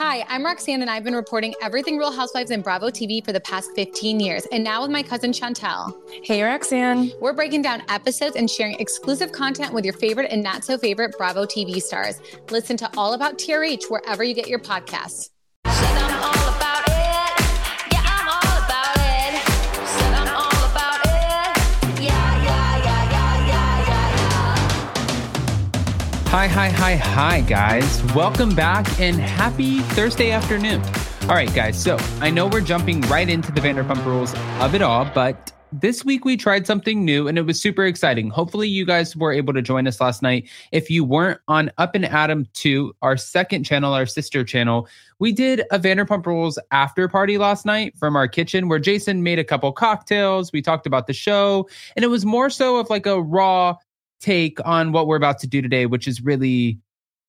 Hi, I'm Roxanne, and I've been reporting everything Real Housewives and Bravo TV for the past 15 years, and now with my cousin Chantel. Hey, Roxanne. We're breaking down episodes and sharing exclusive content with your favorite and not so favorite Bravo TV stars. Listen to All About TRH wherever you get your podcasts. Hi, hi, hi, hi, guys. Welcome back and happy Thursday afternoon. All right, guys. So I know we're jumping right into the Vanderpump rules of it all, but this week we tried something new and it was super exciting. Hopefully, you guys were able to join us last night. If you weren't on Up and Adam 2, our second channel, our sister channel, we did a Vanderpump Rules after party last night from our kitchen where Jason made a couple cocktails. We talked about the show, and it was more so of like a raw take on what we're about to do today, which is really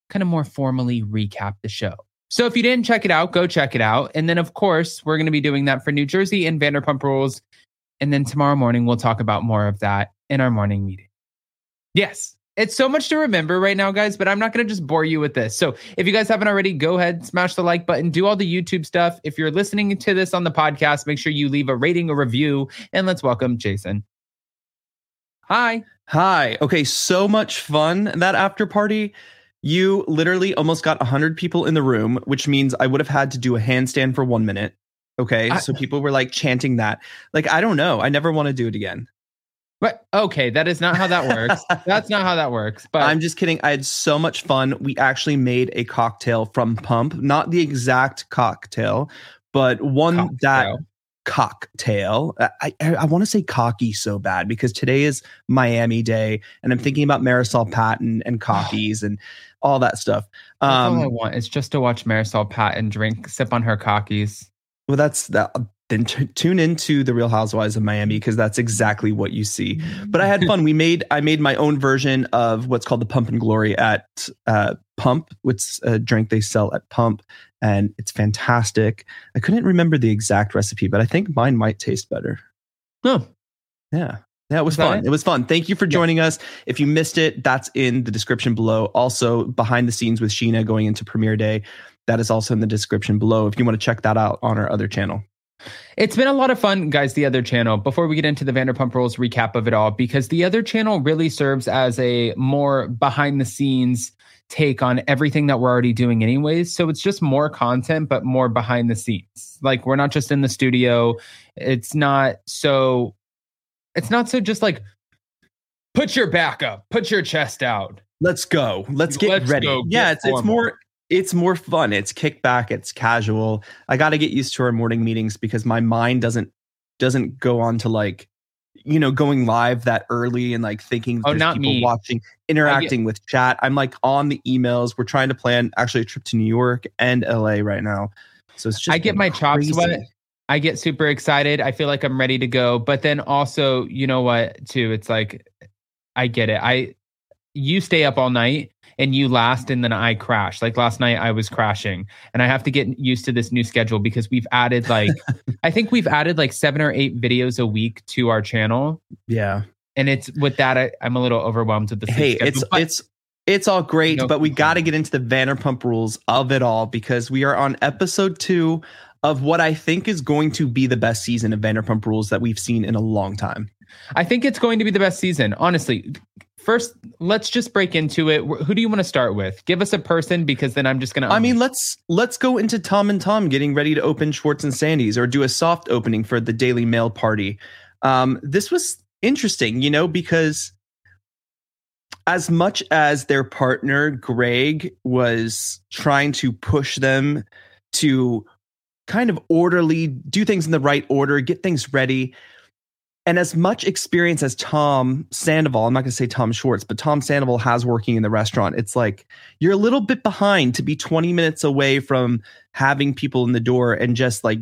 kind of more formally recap the show. So if you didn't check it out, go check it out. And then, of course, we're going to be doing that for New Jersey and Vanderpump Rules. And then tomorrow morning, we'll talk about more of that in our morning meeting. Yes, it's so much to remember right now, guys, but I'm not going to just bore you with this. So if you guys haven't already, go ahead, smash the like button, do all the YouTube stuff. If you're listening to this on the podcast, make sure you leave a rating, a review, and let's welcome Jason. Hi. Hi. Okay, so much fun that after party. You literally almost got 100 people in the room, which means I would have had to do a handstand for one minute. Okay, I- so people were like chanting that. Like, I don't know. I never want to do it again. But okay, that is not how that works. That's not how that works. But I'm just kidding. I had so much fun. We actually made a cocktail from Pump, not the exact cocktail, but one that Cocktail. cocktail. I I, I want to say cocky so bad because today is Miami Day, and I'm mm. thinking about Marysol mm. Patton and cockies and all that stuff. that's all I Um, want is just to watch Marysol Patton drink, sip on her cockies. well, that's that. Uh, then t- tune into the Real Housewives of Miami mm. because that's exactly what you see. But I had fun. We made I made my own version of what's called the Pump and Glory at uh, Pump, which is a drink they sell at Pump, and it's fantastic. I couldn't remember the exact recipe, but I think mine might taste better. Oh, Yeah. Yeah, it was fun. it? It? was fun. Thank you for joining us. If you missed it, that's in the description below. Also, behind the scenes with Sheena going into premiere day, that is also in the description below if you want to check that out on our other channel. It's been a lot of fun, guys, the other channel, before we get into the Vanderpump Rules recap of it all, because the other channel really serves as a more behind the scenes take on everything that we're already doing, anyways. So it's just more content, but more behind the scenes. Like we're not just in the studio. It's not so, it's not so just like, put your back up, put your chest out. Let's go. Let's get Let's ready. go. yeah, Get it's it's more it's more fun. It's kickback, it's casual. I got to get used to our morning meetings because my mind doesn't doesn't go on to like you know going live that early and like thinking Oh, not people me. watching interacting with chat i'm like on the emails we're trying to plan actually a trip to new york and la right now so it's just I get my chops wet. I get super excited. I feel like I'm ready to go. But then also, you know what, too? It's like I get it. I you stay up all night and you last and then I crash. Like last night I was crashing and I have to get used to this new schedule because we've added like I think we've added like 7 or 8 videos a week to our channel yeah and it's with that I, I'm a little overwhelmed with the hey schedule. it's But it's it's all great No but we got to get into the vanderpump rules of it all because we are on episode two of what i think is going to be the best season of vanderpump rules that we've seen in a long time I think it's going to be the best season. Honestly, first let's just break into it. Who do you want to start with? Give us a person because then I'm just going to i mean let's let's go into tom and tom getting ready to open schwartz and sandy's or do a soft opening for the daily mail party um this was interesting you know because as much as their partner Greg was trying to push them to kind of orderly do things in the right order, get things ready. And as much experience as Tom Sandoval, I'm not going to say Tom Schwartz, but Tom Sandoval has working in the restaurant, it's like you're a little bit behind to be 20 minutes away from having people in the door and just like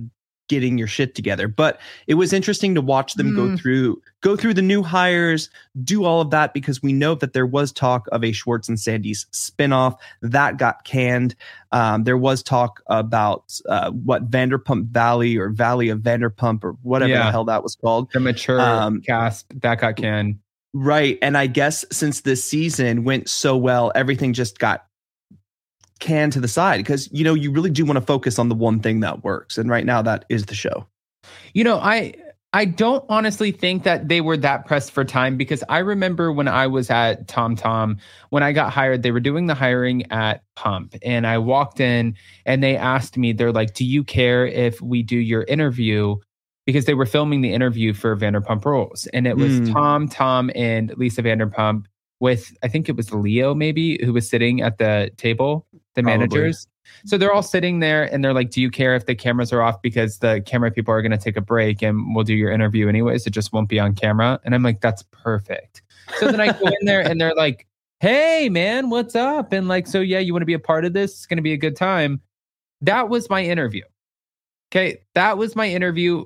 getting your shit together. But it was interesting to watch them go Mm. through go through the new hires, do all of that because we know that there was talk of a Schwartz and Sandy's spinoff that got canned. Um, there was talk about uh, what Vanderpump Valley or Valley of Vanderpump or whatever Yeah. the hell that was called. the mature um, cast that got canned. Right. And I guess since this season went so well, everything just got can to the side because you know you really do want to focus on the one thing that works and right now that is the show you know i i don't honestly think that they were that pressed for time because i remember when i was at tom tom when i got hired they were doing the hiring at pump and i walked in and they asked me they're like do you care if we do your interview because they were filming the interview for vanderpump rules and it was mm. tom tom and lisa vanderpump with I think it was Leo maybe who was sitting at the table, the Probably. managers. So they're all sitting there and they're like, "Do you care if the cameras are off because the camera people are going to take a break and we'll do your interview anyways? It just won't be on camera." And I'm like, "That's perfect." So then I go in there and they're like, "Hey man, what's up?" And like, "So yeah, you want to be a part of this? It's going to be a good time." That was my interview. Okay, that was my interview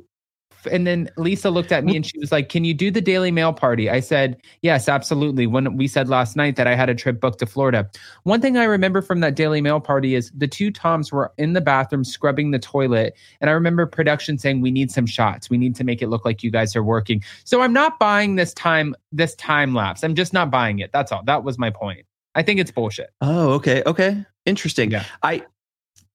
and then Lisa looked at me and she was like, "Can you do the Daily Mail party?" I said, "Yes, absolutely." When we said last night that I had a trip booked to Florida, one thing I remember from that Daily Mail party is the two Toms were in the bathroom scrubbing the toilet, and I remember production saying, "We need some shots. We need to make it look like you guys are working." So I'm not buying this time this time lapse. I'm just not buying it. That's all. That was my point. I think it's bullshit. Oh, okay, okay, interesting. Yeah. I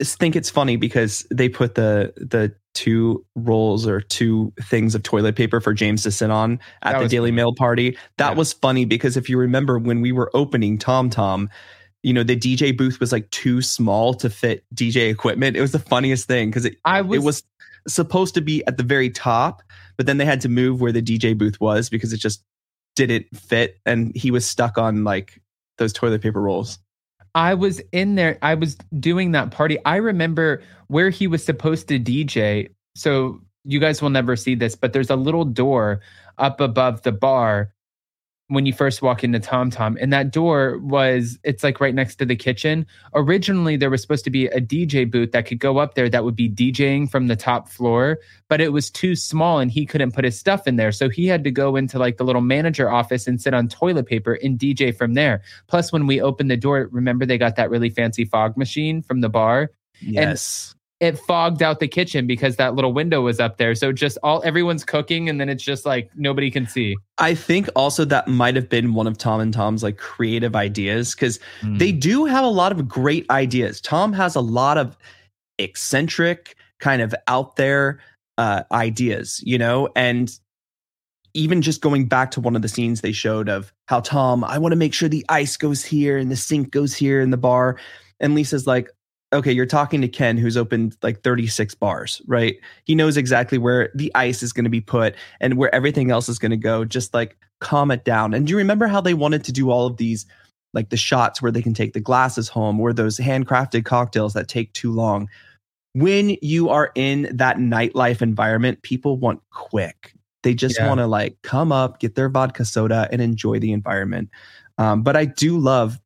think it's funny because they put the the two rolls or two things of toilet paper for James to sit on at that the Daily funny. Mail party. That yeah. was funny because if you remember when we were opening Tom Tom, you know, the DJ booth was like too small to fit DJ equipment. It was the funniest thing because it, was, it was supposed to be at the very top, but then they had to move where the DJ booth was because it just didn't fit. And he was stuck on like those toilet paper rolls. I was in there. I was doing that party. I remember where he was supposed to DJ. So you guys will never see this, but there's a little door up above the bar when you first walk into Tom Tom. And that door was, it's like right next to the kitchen. Originally, there was supposed to be a DJ booth that could go up there that would be DJing from the top floor, but it was too small and he couldn't put his stuff in there. So he had to go into like the little manager office and sit on toilet paper and DJ from there. Plus, when we opened the door, remember they got that really fancy fog machine from the bar? Yes. And it fogged out the kitchen because that little window was up there. So just all everyone's cooking and then it's just like nobody can see. I think also that might have been one of Tom and Tom's like creative ideas because mm. they do have a lot of great ideas. Tom has a lot of eccentric, kind of out there uh, ideas, you know, and even just going back to one of the scenes they showed of how Tom, I want to make sure the ice goes here and the sink goes here in the bar. And Lisa's like, okay, you're talking to Ken, who's opened like 36 bars, right? He knows exactly where the ice is going to be put and where everything else is going to go. Just like calm it down. And do you remember how they wanted to do all of these, like the shots where they can take the glasses home or those handcrafted cocktails that take too long? When you are in that nightlife environment, people want quick. They just yeah. want to like come up, get their vodka soda, and enjoy the environment. Um, but I do love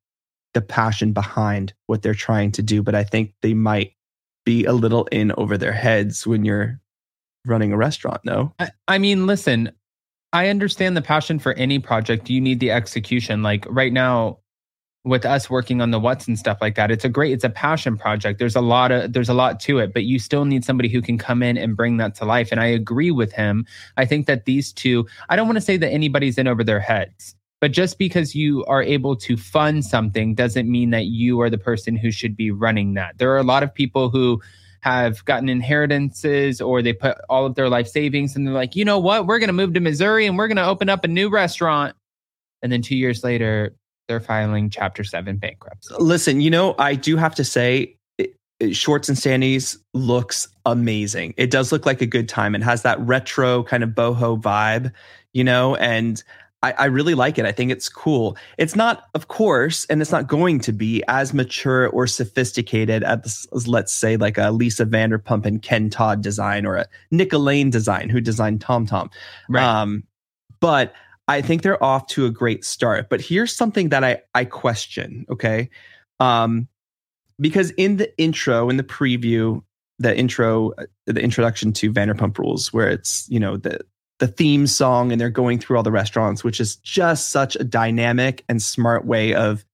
the passion behind what they're trying to do. But I think they might be a little in over their heads when you're running a restaurant. No, I, I mean, listen, I understand the passion for any project. You need the execution. Like right now, with us working on the what's and stuff like that it's a great it's a passion project there's a lot of there's a lot to it but you still need somebody who can come in and bring that to life and i agree with him i think that these two i don't want to say that anybody's in over their heads but just because you are able to fund something doesn't mean that you are the person who should be running that. There are a lot of people who have gotten inheritances or they put all of their life savings and they're like, you know what? We're going to move to Missouri and we're going to open up a new restaurant. And then two years later, they're filing Chapter 7 bankruptcy. Listen, you know, I do have to say, Schwartz and Sandy's looks amazing. It does look like a good time. It has that retro kind of boho vibe, you know, and I, I, really like it. I think it's cool. It's not, of course, and it's not going to be as mature or sophisticated as, as let's say, like a Lisa Vanderpump and Ken Todd design or a Nick Alain design who designed Tom Tom. Right. Um, but I think they're off to a great start. But here's something that I, I question, okay? Um, because in the intro, in the preview, the intro, uh, the introduction to Vanderpump Rules, where it's, you know, the the theme song and they're going through all the restaurants, which is just such a dynamic and smart way of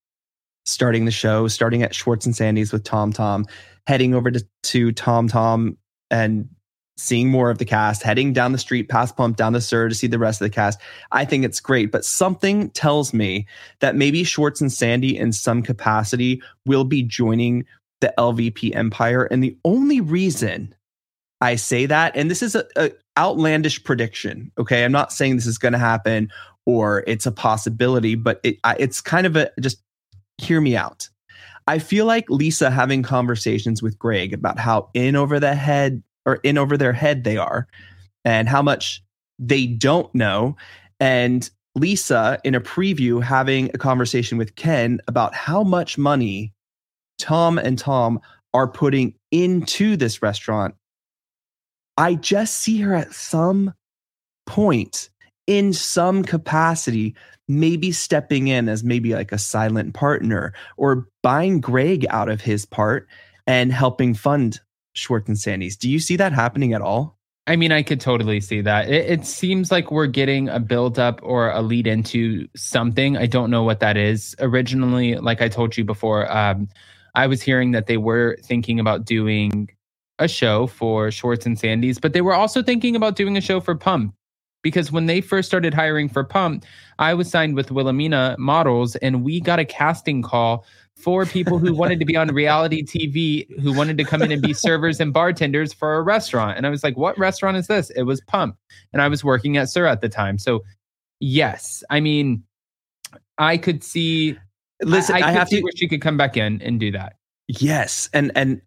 starting the show, starting at Schwartz and Sandy's with Tom Tom, heading over to, to Tom Tom and seeing more of the cast, heading down the street past Pump down the SUR to see the rest of the cast. I think it's great, but something tells me that maybe Schwartz and Sandy in some capacity will be joining the LVP empire. And the only reason I say that, and this is a, a outlandish prediction. Okay, I'm not saying this is going to happen or it's a possibility, but it, it's kind of a just hear me out. I feel like Lisa having conversations with Greg about how in over the head or in over their head they are and how much they don't know. And Lisa in a preview having a conversation with Ken about how much money Tom and Tom are putting into this restaurant I just see her at some point in some capacity, maybe stepping in as maybe like a silent partner or buying Greg out of his part and helping fund Schwartz and Sandy's. Do you see that happening at all? I mean, I could totally see that. It, it seems like we're getting a build up or a lead into something. I don't know what that is. Originally, like I told you before, um, I was hearing that they were thinking about doing a show for Schwartz and Sandy's, but they were also thinking about doing a show for Pump because when they first started hiring for Pump, I was signed with Wilhelmina Models and we got a casting call for people who wanted to be on reality TV, who wanted to come in and be servers and bartenders for a restaurant. And I was like, what restaurant is this? It was Pump. And I was working at SUR at the time. So, yes, I mean, I could see. Listen, I, I, I have to. Where she could come back in and do that. Yes, and and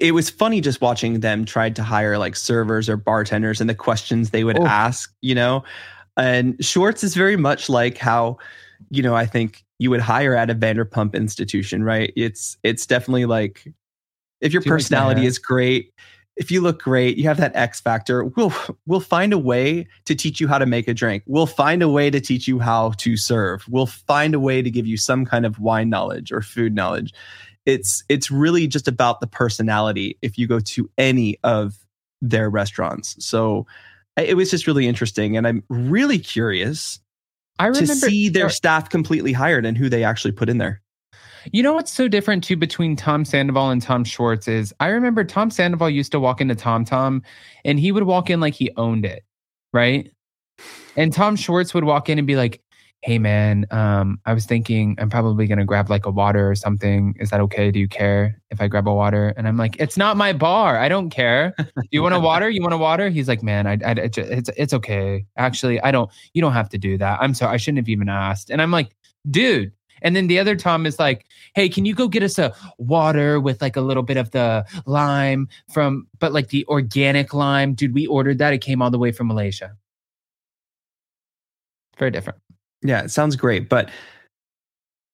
it, was funny just watching them try to hire like servers or bartenders and the questions they would oh. ask, you know. And Schwartz is very much like how, you know, I think you would hire at a Vanderpump institution, right? It's it's definitely like if your personality is great, if you look great, you have that X factor, we'll we'll find a way to teach you how to make a drink. We'll find a way to teach you how to serve. We'll find a way to give you some kind of wine knowledge or food knowledge it's it's really just about the personality if you go to any of their restaurants. So it was just really interesting, and I'm really curious I remember, to see their staff completely hired and who they actually put in there. You know what's so different too between Tom Sandoval and Tom Schwartz is I remember Tom Sandoval used to walk into Tom Tom and he would walk in like he owned it, right? And Tom Schwartz would walk in and be like, hey man um i was thinking i'm probably going to grab like a water or something. Is that okay? Do you care if i grab a water? And i'm like it's not my bar. I don't care. Do you want a water? You want a water? He's like man I, I it's it's okay. Actually i don't you don't have to do that. I'm sorry i shouldn't have even asked. And i'm like dude. And then the other Tom is like, "Hey, can you go get us a water with like a little bit of the lime from, but like the organic lime, dude? We ordered that; it came all the way from Malaysia. Very different. Yeah, it sounds great, but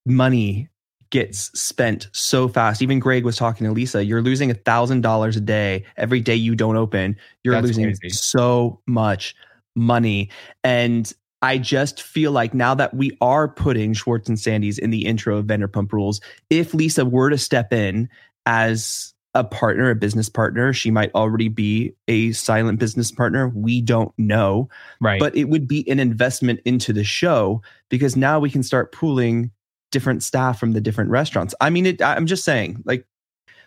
money gets spent so fast. Even Greg was talking to Lisa. You're losing a thousand dollars a day every day you don't open. You're That's losing crazy. so much money. And I just feel like now that we are putting Schwartz and Sandy's in the intro of Vanderpump Rules, if Lisa were to step in as a partner, a business partner. She might already be a silent business partner. We don't know. Right. But it would be an investment into the show because now we can start pooling different staff from the different restaurants. I mean, it, I'm just saying, like,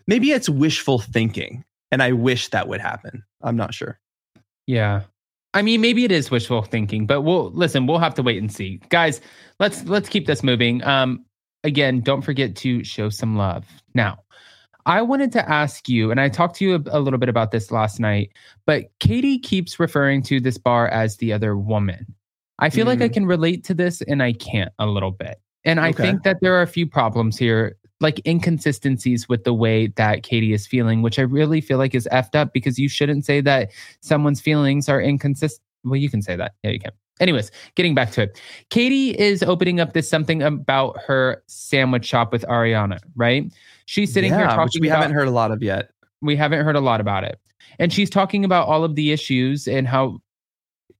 maybe it's wishful thinking. And I wish that would happen. I'm not sure. Yeah. I mean, maybe it is wishful thinking, but we'll listen, we'll have to wait and see. Guys, let's let's keep this moving. Um again, don't forget to show some love. Now, I wanted to ask you, and I talked to you a, a, little bit about this last night, but Katie keeps referring to this bar as the other woman. I feel mm. like I mm-hmm. can relate to this and I can't a little bit. And I okay. think that there are a few problems here, like inconsistencies with the way that Katie is feeling, which I really feel like is effed up because you shouldn't say that someone's feelings are inconsistent. Well, you can say that. Yeah, you can. Anyways, getting back to it. Katie is opening up this something about her sandwich shop with Ariana, right? She's sitting yeah, here talking. Which we about, haven't heard a lot of yet. We haven't heard a lot about it, and she's talking about all of the issues and how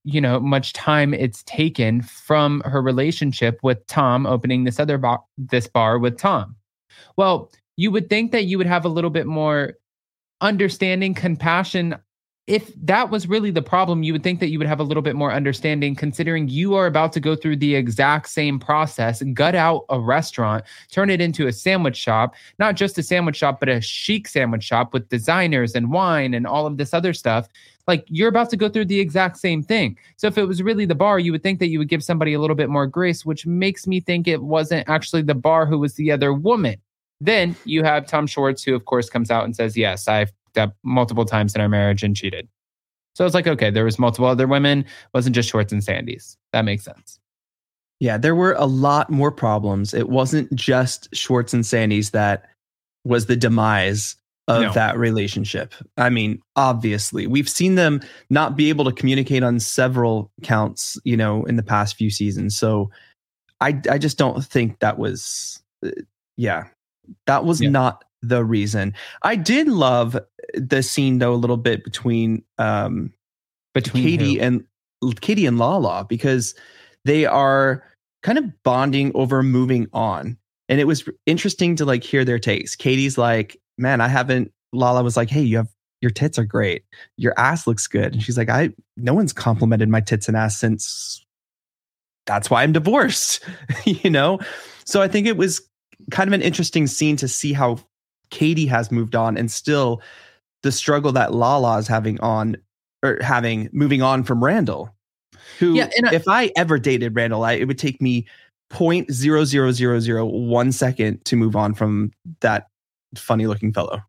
you know much time it's taken from her relationship with Tom opening this other bar, this bar with Tom. Well, you would think that you would have a little bit more understanding, compassion if that was really the problem, you would think that you would have a little bit more understanding considering you are about to go through the exact same process, gut out a restaurant, turn it into a sandwich shop, not just a sandwich shop, but a chic sandwich shop with designers and wine and all of this other stuff. Like you're about to go through the exact same thing. So if it was really the bar, you would think that you would give somebody a little bit more grace, which makes me think it wasn't actually the bar who was the other woman. Then you have Tom Schwartz, who of course comes out and says, Yes, I've up multiple times in our marriage and cheated. So it's like, okay, there was multiple other women, wasn't just Schwartz and Sandy's. That makes sense. Yeah, there were a lot more problems. It wasn't just Schwartz and Sandy's that was the demise of no. that relationship. I mean, obviously, we've seen them not be able to communicate on several counts, you know, in the past few seasons. So I I just don't think that was uh, yeah, that was yeah. not the reason. I did love the scene though a little bit between um between Katie who? and Katie and Lala because they are kind of bonding over moving on. And it was interesting to like hear their takes. Katie's like, "Man, I haven't." Lala was like, "Hey, you have your tits are great. Your ass looks good." And she's like, "I no one's complimented my tits and ass since that's why I'm divorced." you know? So I think it was kind of an interesting scene to see how Katie has moved on and still the struggle that Lala is having on or having moving on from Randall. Who, yeah, I, if I ever dated Randall, I, it would take me point zero zero zero zero one second to move on from that funny looking fellow.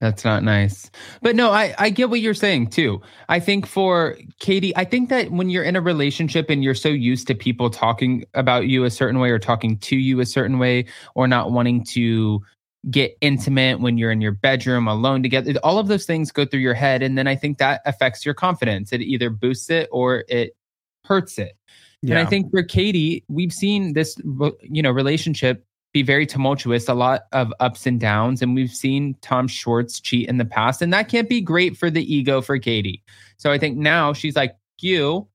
That's not nice. But no, I, I get what you're saying too. I think for Katie, I think that when you're in a relationship and you're so used to people talking about you a certain way or talking to you a certain way or not wanting to get intimate when you're in your bedroom alone together. All of those things go through your head. And then I think that affects your confidence. It either boosts it or it hurts it. Yeah. And I think for Katie, we've seen this, you know, relationship be very tumultuous, a lot of ups and downs. And we've seen Tom Schwartz cheat in the past. And that can't be great for the ego for Katie. So I think now she's like, you,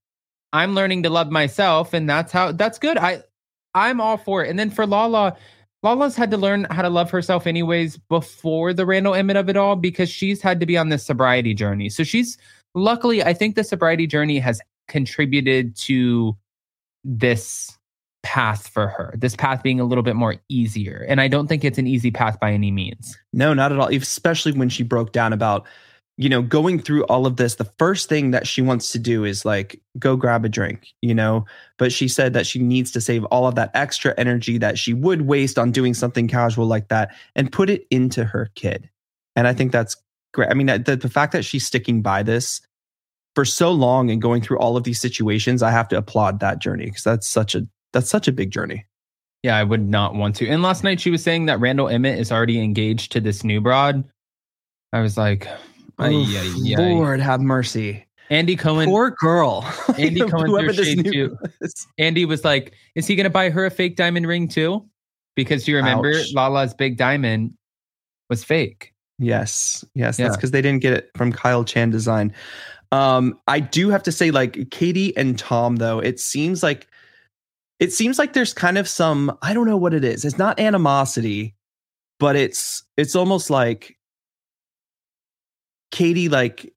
I'm learning to love myself. And that's how that's good. I I'm all for it. And then for Lala, Lala's had to learn how to love herself anyways before the Randall Emmett of it all because she's had to be on this sobriety journey. So she's luckily, I think the sobriety journey has contributed to this path for her, this path being a little bit more easier. And I don't think it's an easy path by any means. No, not at all. Especially when she broke down about you know, going through all of this, the first thing that she wants to do is like go grab a drink, you know. But she said that she needs to save all of that extra energy that she would waste on doing something casual like that and put it into her kid. And I think that's great. I mean, the, the fact that she's sticking by this for so long and going through all of these situations, I have to applaud that journey because that's such a that's such a big journey. Yeah, I would not want to. And last night she was saying that Randall Emmett is already engaged to this new broad. I was like, Oof, Lord have mercy. Andy Cohen, poor girl. Andy Cohen threw shade too. Andy was like, "Is he going to buy her a fake diamond ring too?" Because you remember Ouch. Lala's big diamond was fake. Yes, yes, yeah. that's because they didn't get it from Kyle Chan Design. Um, I do have to say, like Katie and Tom, though, it seems like it seems like there's kind of some I don't know what it is. It's not animosity, but it's it's almost like Katie, like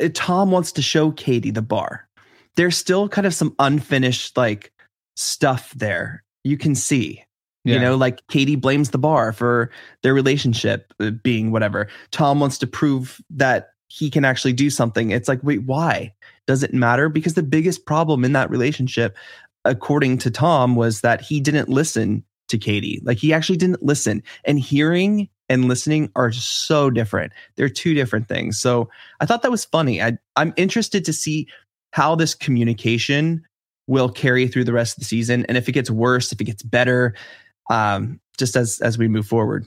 eh, Tom wants to show Katie the bar. There's still kind of some unfinished like stuff there. You can see. Yeah. You know, like Katie blames the bar for their relationship uh, being whatever. Tom wants to prove that he can actually do something. It's like, wait, why? Does it matter? Because the biggest problem in that relationship, according to Tom, was that he didn't listen to Katie. Like he actually didn't listen. And hearing and listening are so different. They're two different things. So I thought that was funny. I, I'm interested to see how this communication will carry through the rest of the season, and if it gets worse, if it gets better, um, just as as we move forward.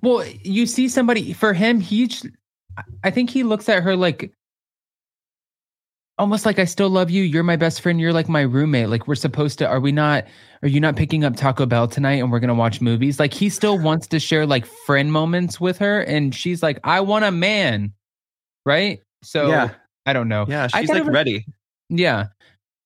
Well, you see somebody for him, he I think he looks at her like almost like I still love you. You're my best friend. You're like my roommate. Like we're supposed to. Are we not? Are you not picking up Taco Bell tonight and we're gonna watch movies? Like he still wants to share like friend moments with her, and she's like, I want a man, right? So Yeah. I don't know. Yeah, she's like was- ready. Yeah.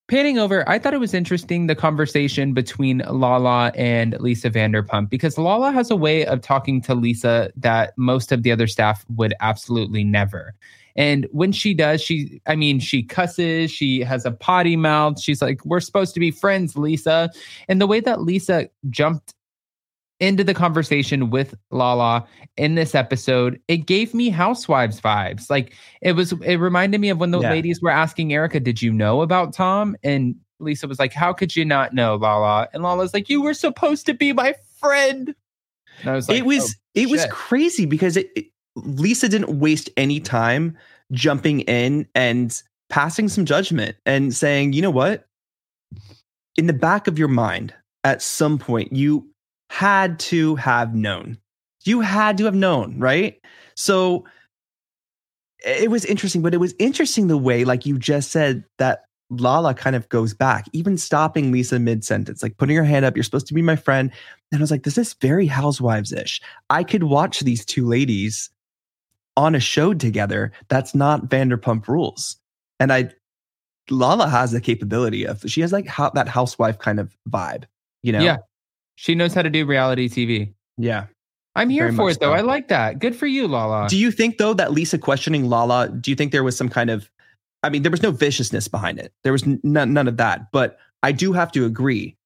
Panning over, I thought it was interesting the conversation between Lala and Lisa Vanderpump because Lala has a way of talking to Lisa that most of the other staff would absolutely never. And when she does, she, I mean, she cusses, she has a potty mouth. She's like, We're supposed to be friends, Lisa. And the way that Lisa jumped into the conversation with Lala in this episode, it gave me housewives vibes. Like it was, it reminded me of when the Yeah. ladies were asking Erika, Did you know about Tom? And Lisa was like, How could you not know, Lala? And Lala's like, You were supposed to be my friend. And I was like, it was "Oh, it was crazy because it, it- Lisa didn't waste any time jumping in and passing some judgment and saying, you know what? In the back of your mind, at some point, you had to have known. You had to have known, right? So it was interesting, but it was interesting the way, like you just said, that Lala kind of goes back, even stopping Lisa mid sentence, like putting her hand up, you're supposed to be my friend. And I was like, this is very housewives ish. I could watch these two ladies on a show together that's not Vanderpump rules. And I, Lala has the capability of, she has like how, that housewife kind of vibe, you know? Yeah. She knows how to do reality TV. Yeah. I'm here for it though. so. I like that. Good for you, Lala. Do you think though that Lisa questioning Lala, do you think there was some kind of, I mean, there was no viciousness behind it. There was n- none, of that. But I do have to agree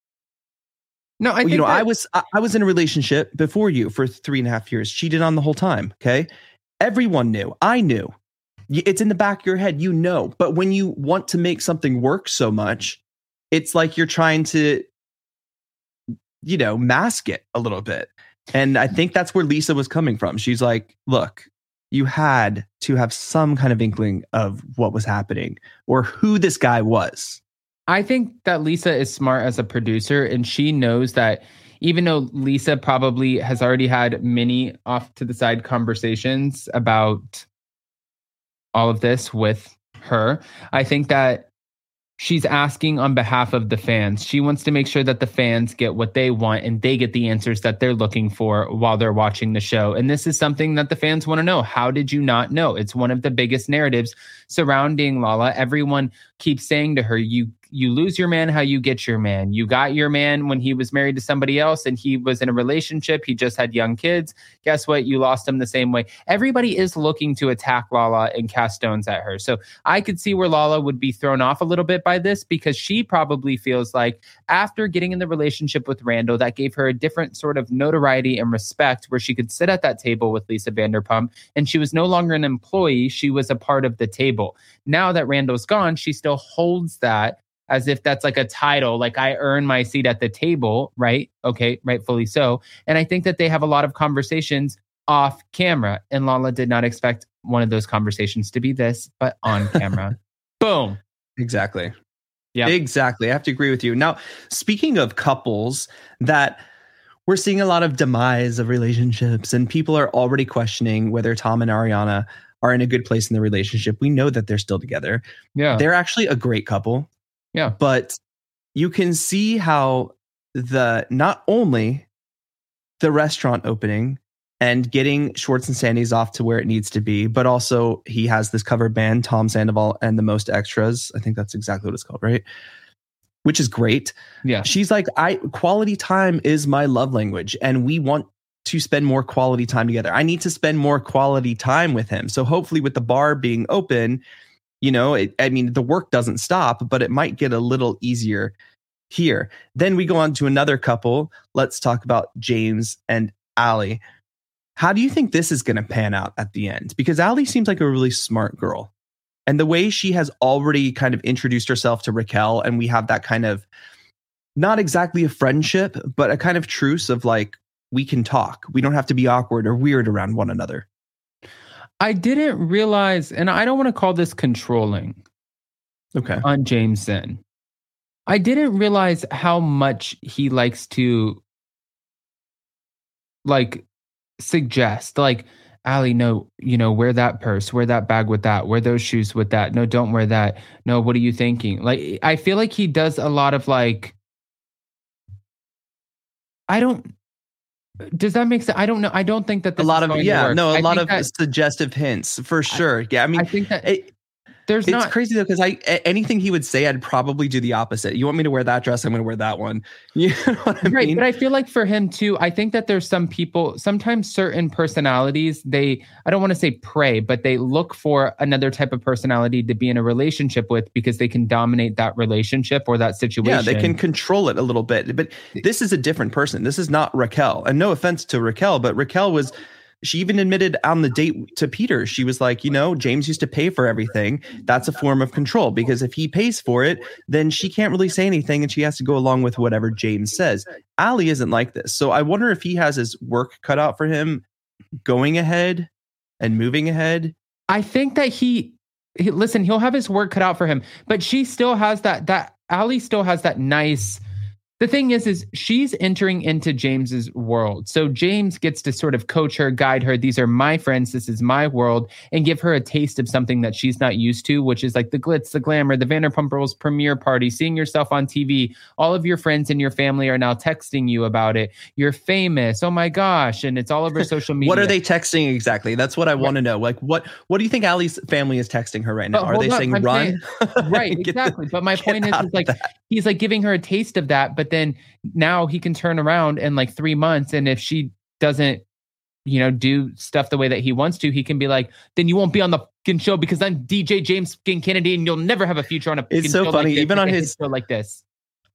no, I you know, I was I, I was in a relationship before you for three and a half years. Cheated on the whole time. Okay, everyone knew. I knew. It's in the back of your head. You know. But when you want to make something work so much, it's like you're trying to, you know, mask it a little bit. And I think that's where Lisa was coming from. She's like, look. You had to have some kind of inkling of what was happening or who this guy was. I think that Lisa is smart as a producer and she knows that even though Lisa probably has already had many off to the side conversations about all of this with her, I think that she's asking on behalf of the fans. She wants to make sure that the fans get what they want and they get the answers that they're looking for while they're watching the show. And this is something that the fans want to know. How did you not know? It's one of the biggest narratives surrounding Lala. Everyone keeps saying to her, you you lose your man how you get your man. You got your man when he was married to somebody else and he was in a relationship, he just had young kids. Guess what? You lost him the same way. Everybody is looking to attack Lala and cast stones at her. So I could see where Lala would be thrown off a little bit by this because she probably feels like after getting in the relationship with Randall, that gave her a different sort of notoriety and respect where she could sit at that table with Lisa Vanderpump and she was no longer an employee, she was a part of the table. Now that Randall's gone, she still holds that as if that's like a title, like I earn my seat at the table, right? Okay, rightfully so. And I think that they have a lot of conversations off camera, and Lala did not expect one of those conversations to be this, but on camera. Boom. Exactly. Yeah. Exactly. I have to agree with you. Now, speaking of couples that we're seeing a lot of demise of relationships and people are already questioning whether Tom and Ariana are in a good place in the relationship. We know that they're still together. Yeah. They're actually a great couple. Yeah. But you can see how the not only the restaurant opening and getting Schwartz and Sandy's off to where it needs to be, but also he has this cover band, Tom Sandoval and the Most Extras. I think that's exactly what it's called, right? Which is great. Yeah. She's like, I quality time is my love language, and we want to spend more quality time together. I need to spend more quality time with him. So hopefully, with the bar being open, you know, it, I mean, the work doesn't stop, but it might get a little easier here. Then we go on to another couple. Let's talk about James and Allie. How do you think this is going to pan out at the end? Because Allie seems like a really smart girl. And the way she has already kind of introduced herself to Raquel, and we have that kind of not exactly a friendship, but a kind of truce of like, we can talk. We don't have to be awkward or weird around one another. I didn't realize, and I don't want to call this controlling Okay. on Jameson. I didn't realize how much he likes to like suggest. Like Ali, no, you know, wear that purse, wear that bag with that, wear those shoes with that. No, don't wear that. No, what are you thinking? Like, I feel like he does a lot of like, I don't. Does that make sense? I don't know. I don't think that a lot of yeah, no, a I lot of that- suggestive hints for sure. yeah, I mean, I think that it, there's it's not. crazy though because I anything he would say, I'd probably do the opposite. You want me to wear that dress? I'm going to wear that one. You know what I right mean? but i feel like for him too i think that there's some people sometimes certain personalities they i don't want to say prey but they look for another type of personality to be in a relationship with because they can dominate that relationship or that situation Yeah, they can control it a little bit. But this is a different person. This is not Raquel. And no offense to Raquel, but Raquel was she even admitted on the date to Peter, she was like, you know, James used to pay for everything. That's a form of control because if he pays for it, then she can't really say anything and she has to go along with whatever James says. Ali isn't like this. So I wonder if he has his work cut out for him going ahead and moving ahead. I think that he, he listen, he'll have his work cut out for him, but she still has that that Ali still has that nice the thing is is she's entering into James's world. So James gets to sort of coach her, guide her. These are my friends, this is my world and give her a taste of something that she's not used to, which is like the glitz, the glamour, the Vanderpump Rules premiere party, seeing yourself on TV. All of your friends and your family are now texting you about it. You're famous. Oh my gosh, and it's all over social media. What are they texting exactly? That's what I want to know. Like what what do you think Ali's family is texting her right now? But Are they up, saying I'm run? right Get the- exactly but my point is, is like that. He's like giving her a taste of that but then now he can turn around in like three months and if she doesn't you know do stuff the way that he wants to he can be like then you won't be on the fucking show because i'm dj james kennedy and you'll never have a future on a It's so show funny, like even on his- show like this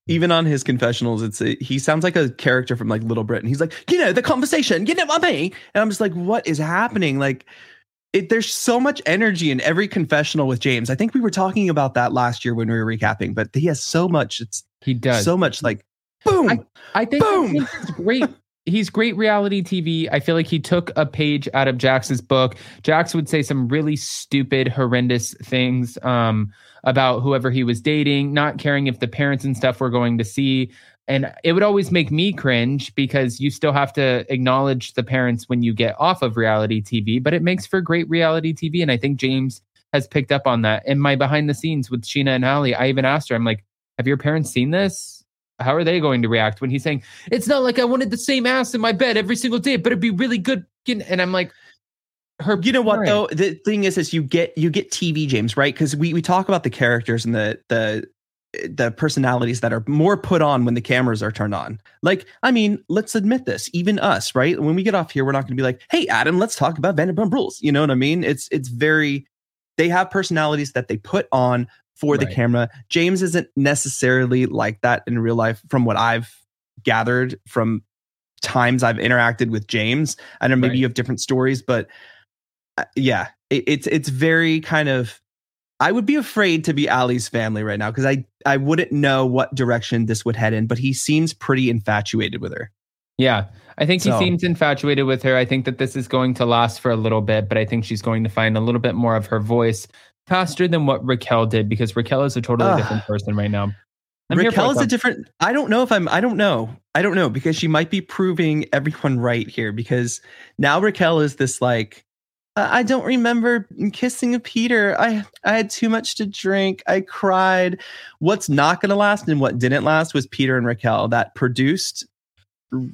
even on his confessionals, it's a, he sounds like a character from like Little Britain. He's like, you know, the conversation, you know what I mean? And I'm just like, what is happening? Like, it, there's so much energy in every confessional with James. I think we were talking about that last year when we were recapping, but he has so much. It's he does so much like, boom. I- I think, Boom! great. He's great reality TV. I feel like he took a page out of Jax's book. Jax would say some really stupid, horrendous things um, about whoever he was dating, not caring if the parents and stuff were going to see. And it would always make me cringe because you still have to acknowledge the parents when you get off of reality TV, but it makes for great reality TV. And I think James has picked up on that. In my behind the scenes with Sheena and Ali, I even asked her, I'm like, have your parents seen this? How are they going to react when he's saying, It's not like I wanted the same ass in my bed every single day, but it'd be really good. And I'm like, her You know what though? The thing is, is you get you get TV James right because we we talk about the characters and the the the personalities that are more put on when the cameras are turned on. Like, I mean, let's admit this. Even us, right? When we get off here, we're not going to be like, "Hey, Adam, let's talk about Vanderpump Rules." You know what I mean? It's it's very. They have personalities that they put on for the Right. camera. James isn't necessarily like that in real life, from what I've gathered from times I've interacted with James. I know maybe Right. you have different stories, but uh, yeah, it, it's it's very kind of. I would be afraid to be Ali's family right now because I I wouldn't know what direction this would head in. But he seems pretty infatuated with her. Yeah. I think So- he seems infatuated with her. I think that this is going to last for a little bit, but I think she's going to find a little bit more of her voice faster than what Raquel did because Raquel is a totally Ugh. different person right now. I'm Raquel is a different. I don't know if I'm. I don't know. I don't know because she might be proving everyone right here because now Raquel is this like. "I don't remember kissing Peter. I I had too much to drink. I cried. What's not going to last and what didn't last was Peter and Raquel that produced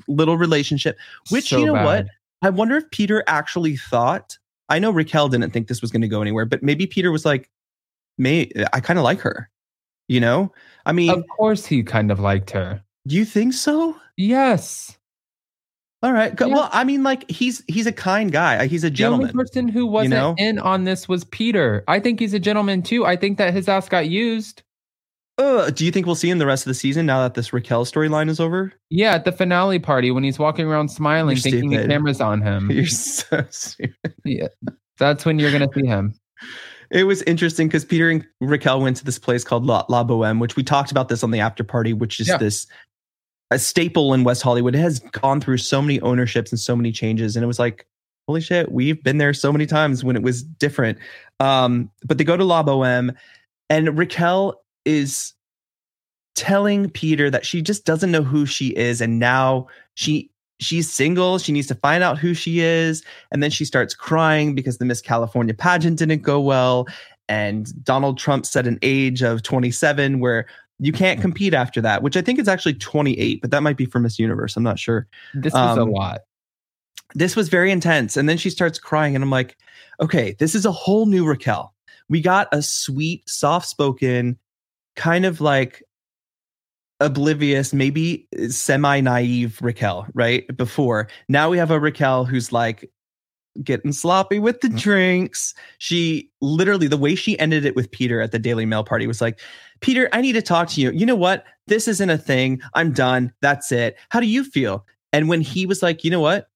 little relationship. Which So you know what? I wonder if Peter actually thought. I know Raquel didn't think this was going to go anywhere, but maybe Peter was like, "May I kind of like her." You know, I mean, Of course he kind of liked her. Do you think so? Yes. All right. Yeah. Well, I mean, like he's he's a kind guy. He's a gentleman. The only person who wasn't know? in on this was Peter. I think he's a gentleman too. I think that his ass got used. Uh, do you think we'll see him the rest of the season now that this Raquel storyline is over? Yeah, at the finale party when he's walking around smiling, You're thinking the camera's on him. You're so stupid. yeah, that's when you're gonna see him. It was interesting because Peter and Raquel went to this place called La, La Boheme, which we talked about this on the after party, which is Yeah. this a staple in West Hollywood. It has gone through so many ownerships and so many changes, and it was like, holy shit, we've been there so many times when it was different. Um, but they go to La Boheme, and Raquel is telling Peter that she just doesn't know who she is, and now she she's single. She needs to find out who she is. And then she starts crying because the Miss California pageant didn't go well. And Donald Trump set an age of 27 where you can't compete after that, which I think is actually 28, but that might be for Miss Universe. I'm not sure. This was a Um, lot. This was very intense. And then she starts crying, and I'm like, okay, this is a whole new Raquel. We got a sweet, soft spoken, kind of like oblivious, maybe semi naive Raquel, right? Before. Now we have a Raquel who's like getting sloppy with the mm-hmm. drinks. She literally, the way she ended it with Peter at the Daily Mail party was like, Peter, I need to talk to you. You know what? This isn't a thing. I'm done. That's it. How do you feel? And when he was like, you know what?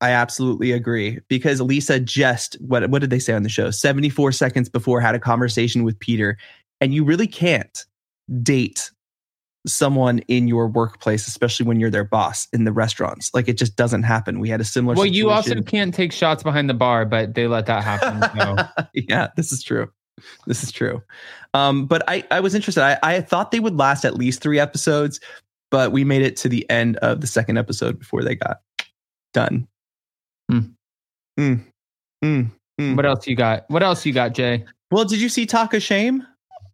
I absolutely agree because Lisa just what what did they say on the show? 74 seconds before had a conversation with Peter and you really can't date someone in your workplace especially when you're their boss in the restaurants. Like it just doesn't happen. We had a similar Well, you also can't take shots behind the bar, but they let that happen. So. yeah, this is true. This is true. Um, but I, I was interested. I, I thought they would last at least three episodes, but we made it to the end of the second episode before they got done. Hmm. Mm. Mm. Mm. what else you got? What else you got, Jay? Well, did you see Taka Shame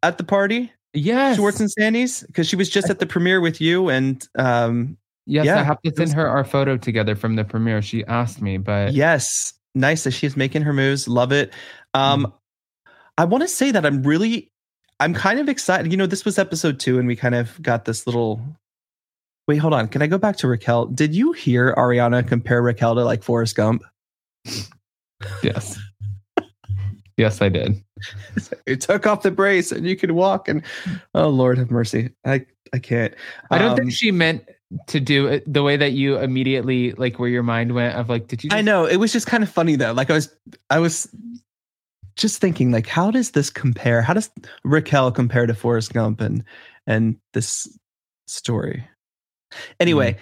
at the party? Yes. Schwartz and Sandy's? Because she was just at the premiere with you and um Yes, Yeah, I have to send her our photo together from the premiere. She asked me, but Yes, nice that she's making her moves. Love it. Um, I want to say that I'm really, I'm kind of excited. You know, this was episode two, and we kind of got this little. Wait, hold on. Can I go back to Raquel? Did you hear Ariana compare Raquel to like Forrest Gump? yes. Yes, I did. It took off the brace and you could walk. And oh Lord, have mercy. I I can't. I don't Um, think she meant to do it the way that you immediately like where your mind went of like, did you? I know it was just kind of funny though. Like I was, I was just thinking, like, how does this compare? How does Raquel compare to Forrest Gump and and this story? Anyway,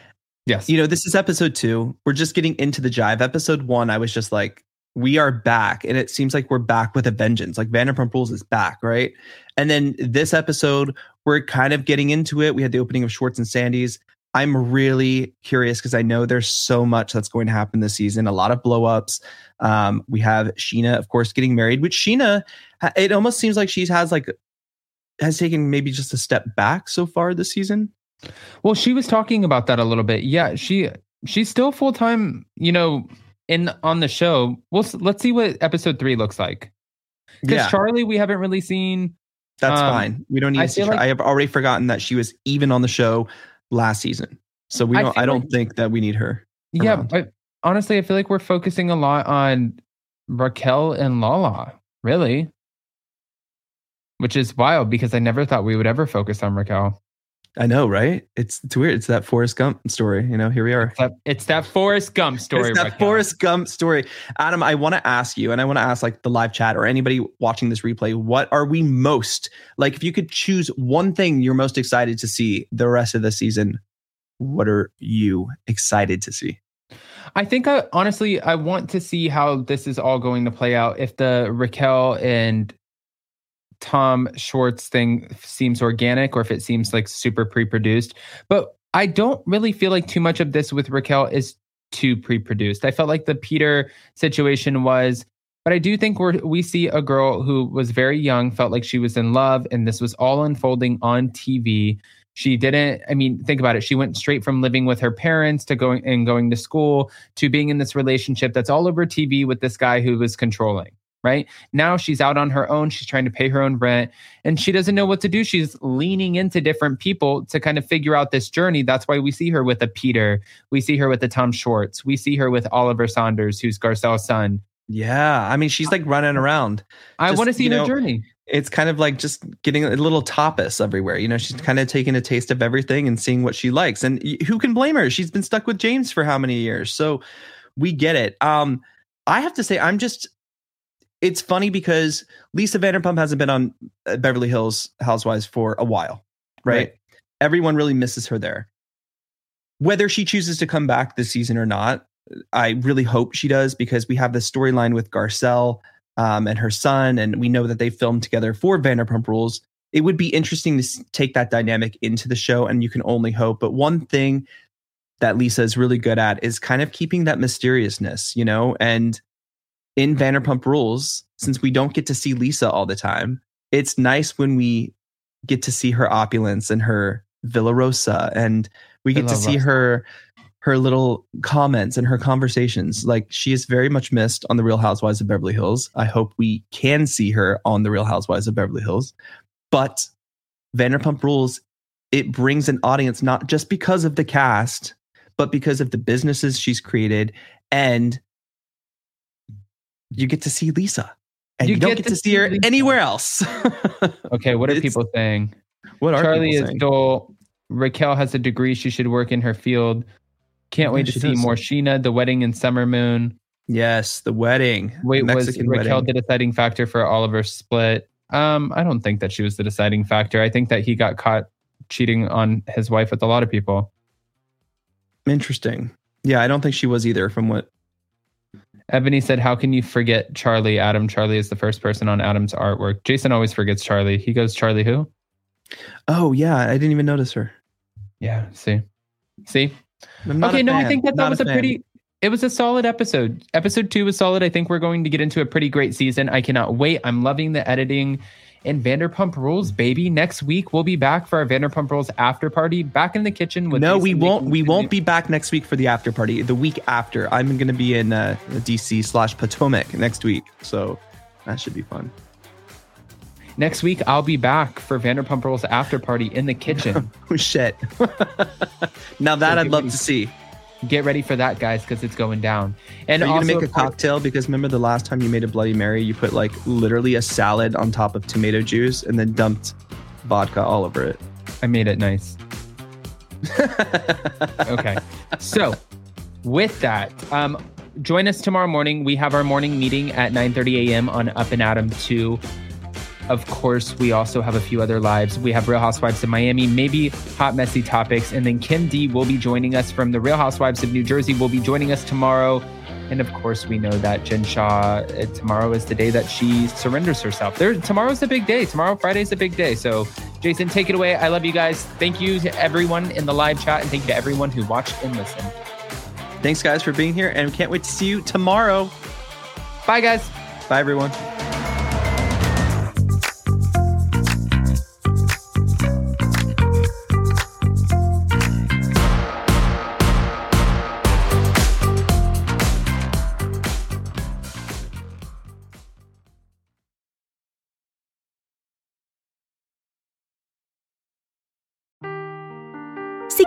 Yes. you know, this is episode two. We're just getting into the jive. Episode one, I was just like, we are back, and it seems like we're back with a vengeance. Like Vanderpump Rules is back, right? And then this episode, we're kind of getting into it. We had the opening of Schwartz and Sandy's. I'm really curious because I know there's so much that's going to happen this season. A lot of blowups. Um, we have Scheana, of course, getting married. Which Scheana, it almost seems like she has like has taken maybe just a step back so far this season. Well, she was talking about that a little bit. Yeah, she she's still full time. You know, in on the show. We'll let's see what episode three looks like. Because Yeah, Charli, we haven't really seen. that's um, fine. We don't need I to see. feel her. like- I have already forgotten that she was even on the show last season. So we don't. feel I, don't like- think that we need her. Yeah, around. but honestly, I feel like we're focusing a lot on Raquel and Lala. Really. Which is wild because I never thought we would ever focus on Raquel. I know, right? It's it's weird. It's that Forrest Gump story. You know, here we are. It's that, it's that Forrest Gump story. It's that. Forrest Gump story. Adam, I want to ask you, and I want to ask like the live chat or anybody watching this replay, what are we most like? If you could choose one thing you're most excited to see the rest of the season, what are you excited to see? I think I honestly I want to see how this is all going to play out. If the Raquel and Tom Schwartz thing seems organic or if it seems like super pre-produced. But I don't really feel like too much of this with Raquel is too pre-produced. I felt like the Peter situation was but I do think we're, we see a girl who was very young, felt like she was in love, and this was all unfolding on TV. She didn't, I mean, think about it. She went straight from living with her parents to going and going to school to being in this relationship that's all over TV with this guy who was controlling, right? Now she's out on her own. She's trying to pay her own rent and she doesn't know what to do. She's leaning into different people to kind of figure out this journey. That's why we see her with a Peter. We see her with the Tom Schwartz. We see her with Oliver Saunders, who's Garcelle's son. Yeah, I mean, she's like running around. I want to see her know, journey. It's kind of like just getting a little tapas everywhere. You know, she's kind of taking a taste of everything and seeing what she likes. And who can blame her? She's been stuck with James for how many years? So we get it. Um, I have to say, I'm just. It's funny because Lisa Vanderpump hasn't been on uh, Beverly Hills Housewives for a while, right? Right. Everyone really misses her there. Whether she chooses to come back this season or not, I really hope she does because we have this storyline with Garcelle um, and her son, and we know that they filmed together for Vanderpump Rules. It would be interesting to take that dynamic into the show, and you can only hope. But one thing that Lisa is really good at is kind of keeping that mysteriousness, you know? And in Vanderpump Rules, since we don't get to see Lisa all the time, it's nice when we get to see her opulence and her Villa Rosa and we get to see Rosa. her her little comments and her conversations. Like she is very much missed on the Real Housewives of Beverly Hills. I hope we can see her on the Real Housewives of Beverly Hills. But Vanderpump Rules, it brings an audience not just because of the cast, but because of the businesses she's created and you get to see Lisa. And You you, don't get get to see her Lisa. anywhere else. Okay, what are people saying? what are Charlie is saying? dull. Raquel has a degree. She should work in her field. Can't Yeah, wait to see does. more Scheana, the wedding and Summer Moon. Yes, the wedding. Wait, was Raquel wedding. the deciding factor for Oliver's split? Um, I don't think that she was the deciding factor. I think that he got caught cheating on his wife with a lot of people. Interesting. Yeah, I don't think she was either from what Ebony said, How can you forget Charli? Adam, Charli is the first person on Adam's artwork. Jason always forgets Charli. He goes, Charli who? Oh yeah, I didn't even notice her. Yeah, see. See? Okay, a no, I think that that was a, fan. pretty it was a solid episode. Episode two was solid. I think we're going to get into a pretty great season. I cannot wait. I'm loving the editing and Vanderpump Rules, baby. Next week we'll be back for our Vanderpump Rules after party, back in the kitchen with No, Jason we won't. We won't new- be back next week for the after party. The week after, I'm going to be in uh, DC slash Potomac next week, so that should be fun. Next week I'll be back for Vanderpump Rules after party in the kitchen. Oh shit! now that So I'd love to see. Get ready for that, guys, because it's going down. And Are you also, gonna make a cocktail? Because remember the last time you made a Bloody Mary, you put like literally a salad on top of tomato juice and then dumped vodka all over it. I made it nice. okay. So, with that, um, join us tomorrow morning. We have our morning meeting at 9:30 a.m. on Up and Adam 2. Of course, we also have a few other lives. We have Real Housewives of Miami, maybe hot messy topics, and then Kim D will be joining us from the Real Housewives of New Jersey. Will be joining us tomorrow. And of course, we know that Jen Shah, uh, tomorrow is the day that she surrenders herself. There, tomorrow's a big day. Tomorrow, Friday's a big day. So, Jason, take it away. I love you guys. Thank you to everyone in the live chat, and thank you to everyone who watched and listened. Thanks, guys, for being here, and we can't wait to see you tomorrow. Bye, guys. Bye, everyone.